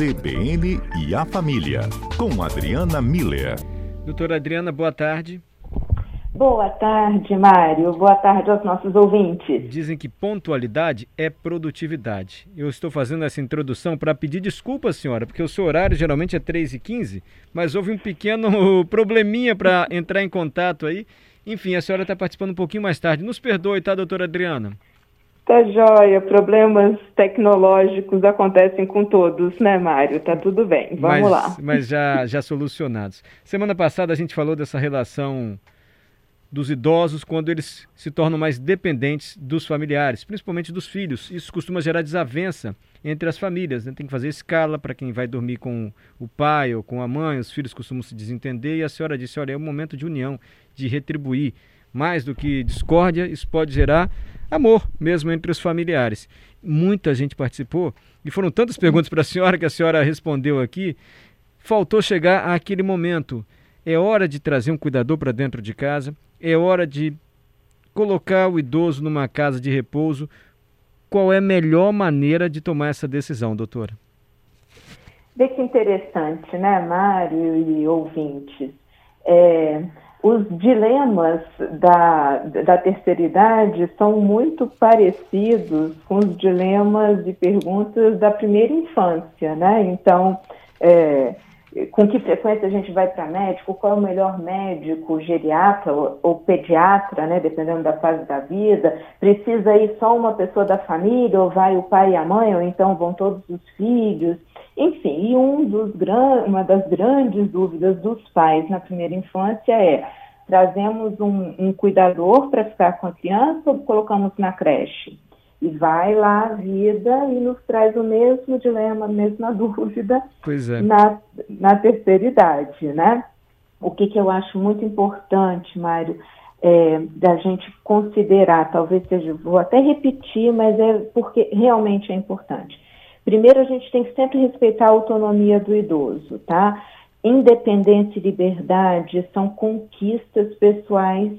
CBN e a Família, com Adriana Miller. Doutora Adriana, boa tarde. Boa tarde, Mário. Boa tarde aos nossos ouvintes. Dizem que pontualidade é produtividade. Eu estou fazendo essa introdução para pedir desculpas, senhora, porque o seu horário geralmente é 3h15, mas houve um pequeno probleminha para entrar em contato aí. Enfim, a senhora está participando um pouquinho mais tarde. Nos perdoe, tá, doutora Adriana? Tá joia, problemas tecnológicos acontecem com todos, né, Mário? Tá tudo bem, vamos mas, lá. Mas já, já solucionados. Semana passada a gente falou dessa relação dos idosos quando eles se tornam mais dependentes dos familiares, principalmente dos filhos. Isso costuma gerar desavença entre as famílias. Né? Tem que fazer escala para quem vai dormir com o pai ou com a mãe. Os filhos costumam se desentender e a senhora disse: olha, é um momento de união, de retribuir. Mais do que discórdia, isso pode gerar amor mesmo entre os familiares. Muita gente participou e foram tantas perguntas para a senhora que a senhora respondeu aqui. Faltou chegar àquele momento. É hora de trazer um cuidador para dentro de casa, é hora de colocar o idoso numa casa de repouso. Qual é a melhor maneira de tomar essa decisão, doutora? Vê que interessante, né, Mário e ouvintes? É, os dilemas da, da terceira idade são muito parecidos com os dilemas e perguntas da primeira infância, né? Então, é, com que frequência a gente vai para médico, qual é o melhor médico, geriatra ou, ou, pediatra, né, dependendo da fase da vida, precisa ir só uma pessoa da família, ou vai o pai e a mãe, ou então vão todos os filhos, enfim, e um dos uma das grandes dúvidas dos pais na primeira infância é trazemos um, um cuidador para ficar com a criança ou colocamos na creche? E vai lá a vida e nos traz o mesmo dilema, a mesma dúvida é. na, na terceira idade, né? O que, que eu acho muito importante, Mário, é, da gente considerar, talvez seja, vou até repetir, mas é porque realmente é importante. Primeiro, a gente tem que sempre respeitar a autonomia do idoso, tá? Independência e liberdade são conquistas pessoais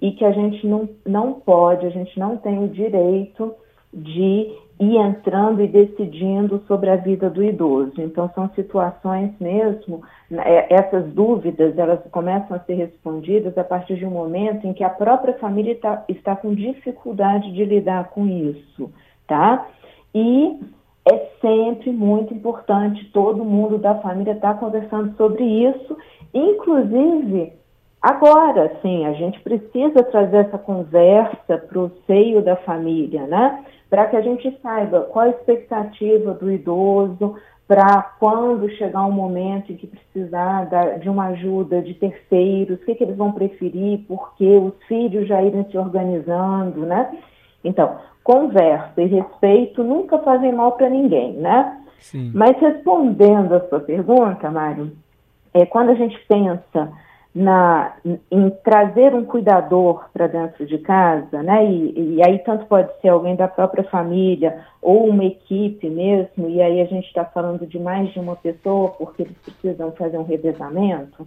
e que a gente não, não pode, a gente não tem o direito de ir entrando e decidindo sobre a vida do idoso. Então, são situações mesmo, né, é, essas dúvidas, elas começam a ser respondidas a partir de um momento em que a própria família está, está com dificuldade de lidar com isso, tá? E é sempre muito importante todo mundo da família estar tá conversando sobre isso, inclusive agora, sim, a gente precisa trazer essa conversa para o seio da família, né? Para que a gente saiba qual a expectativa do idoso, para quando chegar um momento em que precisar da, de uma ajuda de terceiros, o que, que eles vão preferir, porque os filhos já irem se organizando, né? Então, conversa e respeito nunca fazem mal para ninguém, né? Sim. Mas respondendo a sua pergunta, Mário, é, quando a gente pensa na, em trazer um cuidador para dentro de casa, né? E, e, aí tanto pode ser alguém da própria família ou uma equipe mesmo, e aí a gente está falando de mais de uma pessoa porque eles precisam fazer um revezamento.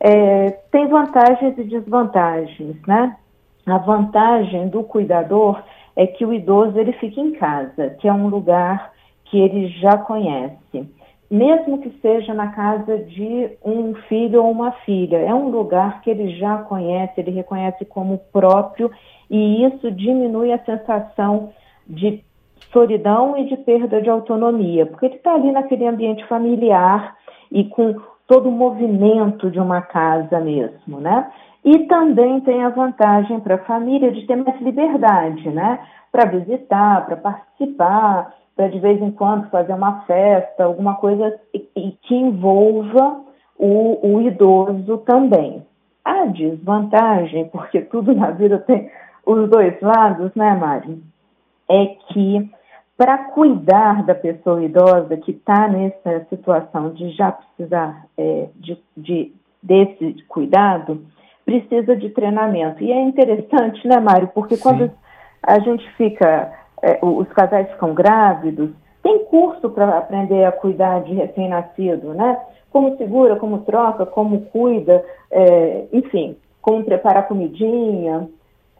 É, tem vantagens e desvantagens, né? A vantagem do cuidador é que o idoso ele fica em casa, que é um lugar que ele já conhece. Mesmo que seja na casa de um filho ou uma filha, é um lugar que ele já conhece, ele reconhece como próprio e isso diminui a sensação de solidão e de perda de autonomia, porque ele está ali naquele ambiente familiar e com todo o movimento de uma casa mesmo, né? E também tem a vantagem para a família de ter mais liberdade, né? Para visitar, para participar, para de vez em quando fazer uma festa, alguma coisa e, que envolva o, o idoso também. A desvantagem, porque tudo na vida tem os dois lados, né, Mari? É que para cuidar da pessoa idosa que está nessa situação de já precisar é, de, de, desse cuidado, precisa de treinamento. E é interessante, né, Mário? Porque Sim. quando a gente fica, é, os casais ficam grávidos, tem curso para aprender a cuidar de recém-nascido, né? Como segura, como troca, como cuida, é, enfim, como preparar comidinha.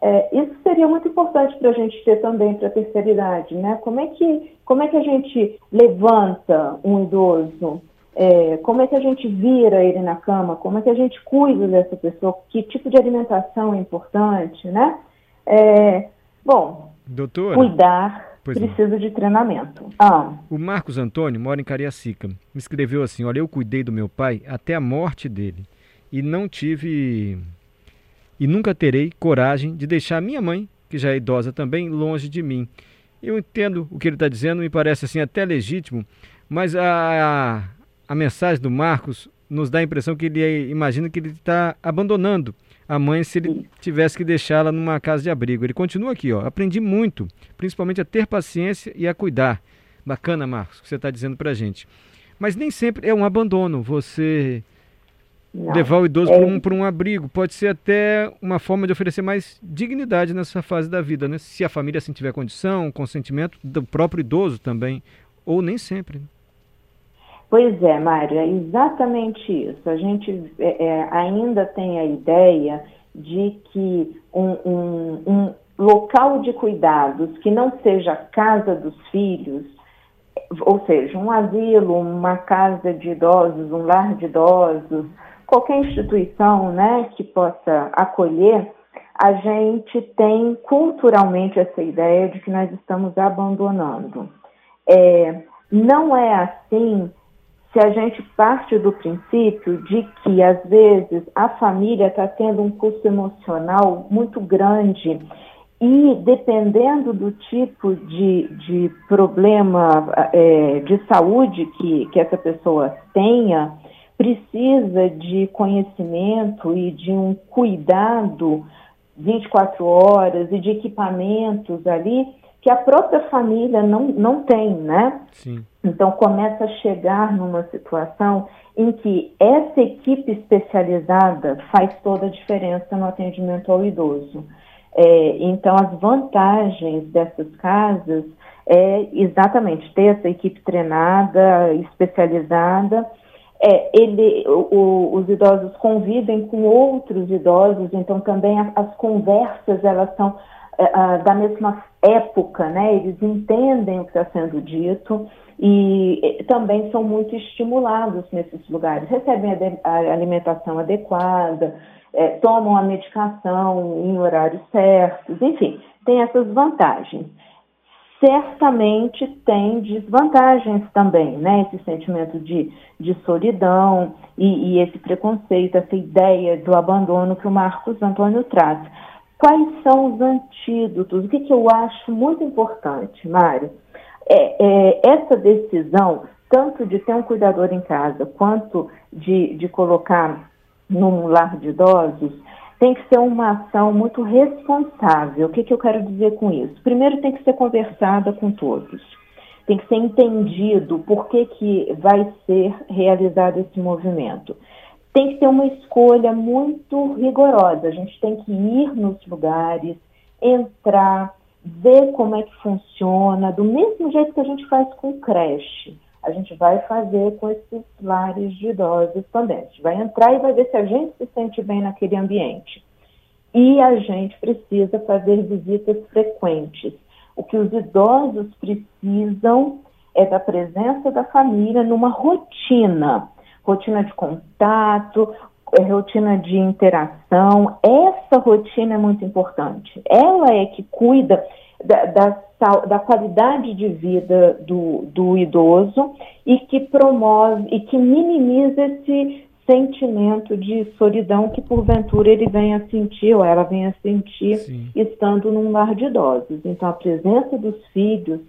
É, isso seria muito importante para a gente ter também para a terceira idade, né? Como é que como é que a gente levanta um idoso? É, como é que a gente vira ele na cama? Como é que a gente cuida dessa pessoa? Que tipo de alimentação é importante, né? É, bom, Doutor, cuidar precisa de treinamento. Ah. O Marcos Antônio mora em Cariacica. Me escreveu assim: Olha, eu cuidei do meu pai até a morte dele e não tive e nunca terei coragem de deixar minha mãe, que já é idosa também, longe de mim. Eu entendo o que ele está dizendo, me parece assim até legítimo, mas a, a mensagem do Marcos nos dá a impressão que ele é, imagina que ele está abandonando a mãe se ele tivesse que deixá-la numa casa de abrigo. Ele continua aqui, ó. Aprendi muito, principalmente a ter paciência e a cuidar. Bacana, Marcos, o que você está dizendo para a gente. Mas nem sempre é um abandono. Você Não. levar o idoso é... para um, um abrigo pode ser até uma forma de oferecer mais dignidade nessa fase da vida, né? Se a família assim tiver condição, consentimento do próprio idoso também, ou nem sempre. Né? Pois é, Mário, é exatamente isso. A gente é, é, ainda tem a ideia de que um, um, um, local de cuidados que não seja a casa dos filhos, ou seja, um asilo, uma casa de idosos, um lar de idosos, qualquer instituição né, que possa acolher, a gente tem culturalmente essa ideia de que nós estamos abandonando. É, não é assim se a gente parte do princípio de que, às vezes, a família está tendo um custo emocional muito grande e, dependendo do tipo de, de problema é, de saúde que, que essa pessoa tenha, precisa de conhecimento e de um cuidado 24 horas e de equipamentos ali que a própria família não, não tem, né? Sim. Então começa a chegar numa situação em que essa equipe especializada faz toda a diferença no atendimento ao idoso. É, então as vantagens dessas casas é exatamente ter essa equipe treinada, especializada. É, ele, o, os idosos convivem com outros idosos, então também as, as conversas elas são é, da mesma época, né? Eles entendem o que está sendo dito e também são muito estimulados nesses lugares. Recebem a, alimentação adequada, é, tomam a medicação em horários certos, enfim, tem essas vantagens. Certamente tem desvantagens também, né? Esse sentimento de, de solidão e, e esse preconceito, essa ideia do abandono que o Marcos Antônio traz. Quais são os antídotos? O que, que eu acho muito importante, Mário? É, é, essa decisão, tanto de ter um cuidador em casa, quanto de, de colocar num lar de idosos, tem que ser uma ação muito responsável. O que, que eu quero dizer com isso? Primeiro, tem que ser conversada com todos. Tem que ser entendido por que, que vai ser realizado esse movimento tem que ter uma escolha muito rigorosa. A gente tem que ir nos lugares, entrar, ver como é que funciona, do mesmo jeito que a gente faz com creche. A gente vai fazer com esses lares de idosos também. A gente vai entrar e vai ver se a gente se sente bem naquele ambiente. E a gente precisa fazer visitas frequentes. O que os idosos precisam é da presença da família numa rotina rotina de contato, é, rotina de interação. Essa rotina é muito importante. Ela é que cuida da, da, da qualidade de vida do, do idoso e que promove e que minimiza esse sentimento de solidão que porventura ele venha a sentir ou ela venha a sentir Sim. estando num lar de idosos. Então a presença dos filhos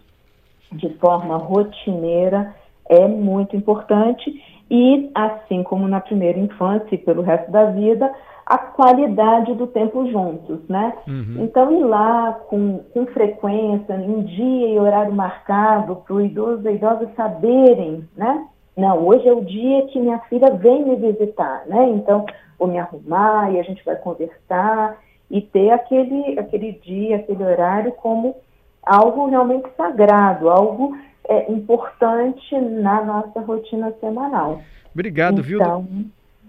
de forma rotineira é muito importante e, assim como na primeira infância e pelo resto da vida, a qualidade do tempo juntos, né? Uhum. Então, ir lá com, com frequência, em dia e horário marcado, para o idoso e idosa saberem, né? Não, hoje é o dia que minha filha vem me visitar, né? Então, vou me arrumar e a gente vai conversar e ter aquele, aquele dia, aquele horário como algo realmente sagrado, algo é, importante na nossa rotina semanal. Obrigado, então, viu?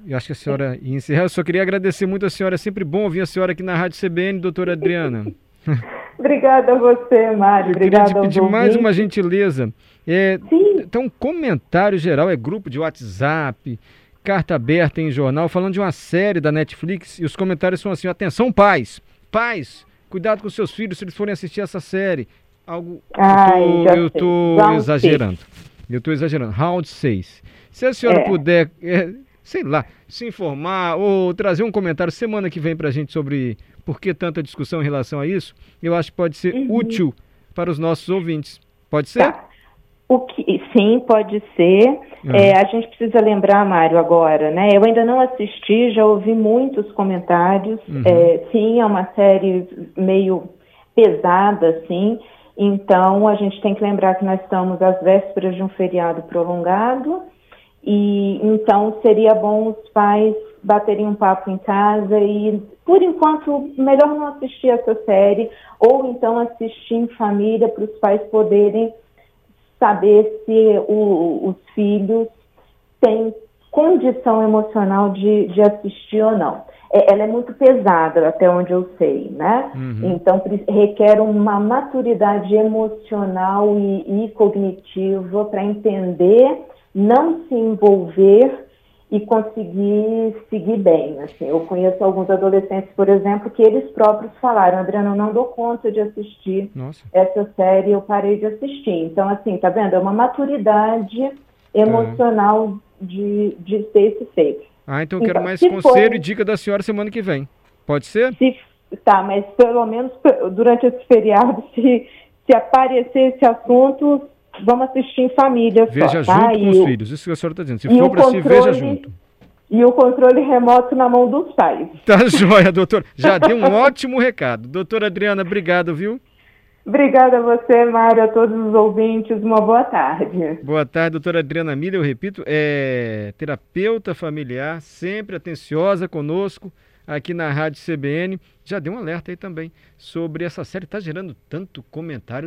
Eu acho que a senhora ia encerrar. Eu só queria agradecer muito a senhora. É sempre bom ouvir a senhora aqui na Rádio CBN, doutora Adriana. Obrigada a você, Mário. Eu Obrigada queria te pedir mais uma gentileza. É, Sim. Então, um comentário geral, é grupo de WhatsApp, carta aberta em jornal, falando de uma série da Netflix, e os comentários são assim: atenção, pais, pais, cuidado com seus filhos se eles forem assistir essa série. Algo. Ai, eu tô exagerando. Eu estou exagerando. Round 6. Se a senhora é. puder, é, sei lá, se informar ou trazer um comentário semana que vem para a gente sobre por que tanta discussão em relação a isso, eu acho que pode ser uhum. útil para os nossos ouvintes. Pode ser? Tá. O que, sim, pode ser. Uhum. É, a gente precisa lembrar, Mário, agora, né? Eu ainda não assisti, já ouvi muitos comentários. Uhum. É, sim, é uma série meio pesada, assim. Então, a gente tem que lembrar que nós estamos às vésperas de um feriado prolongado. E então seria bom os pais baterem um papo em casa e, por enquanto, melhor não assistir essa série, ou então assistir em família para os pais poderem saber se o, os filhos têm condição emocional de, de assistir ou não. É, ela é muito pesada, até onde eu sei, né? Uhum. Então, requer uma maturidade emocional e, e cognitiva para entender, não se envolver e conseguir seguir bem. Assim, eu conheço alguns adolescentes, por exemplo, que eles próprios falaram, Adriana, eu não dou conta de assistir Nossa. essa série, eu parei de assistir. Então, assim, tá vendo? É uma maturidade é. emocional é. de, de ter esse feito. Ah, então eu quero então, mais conselho for... e dica da senhora semana que vem. Pode ser? Se, tá, mas pelo menos durante esse feriado, se, se aparecer esse assunto, vamos assistir em família. Veja só, tá? junto com e os filhos, isso que a senhora está dizendo. Se for para assistir, veja junto. E o controle remoto na mão dos pais. Tá joia, doutor. Já deu um ótimo recado. Doutora Adriana, obrigado, viu? Obrigada a você, Mário, a todos os ouvintes. Uma boa tarde. Boa tarde, doutora Adriana Milha. Eu repito, é terapeuta familiar, sempre atenciosa conosco aqui na Rádio CBN. Já deu um alerta aí também sobre essa série. Está gerando tanto comentário.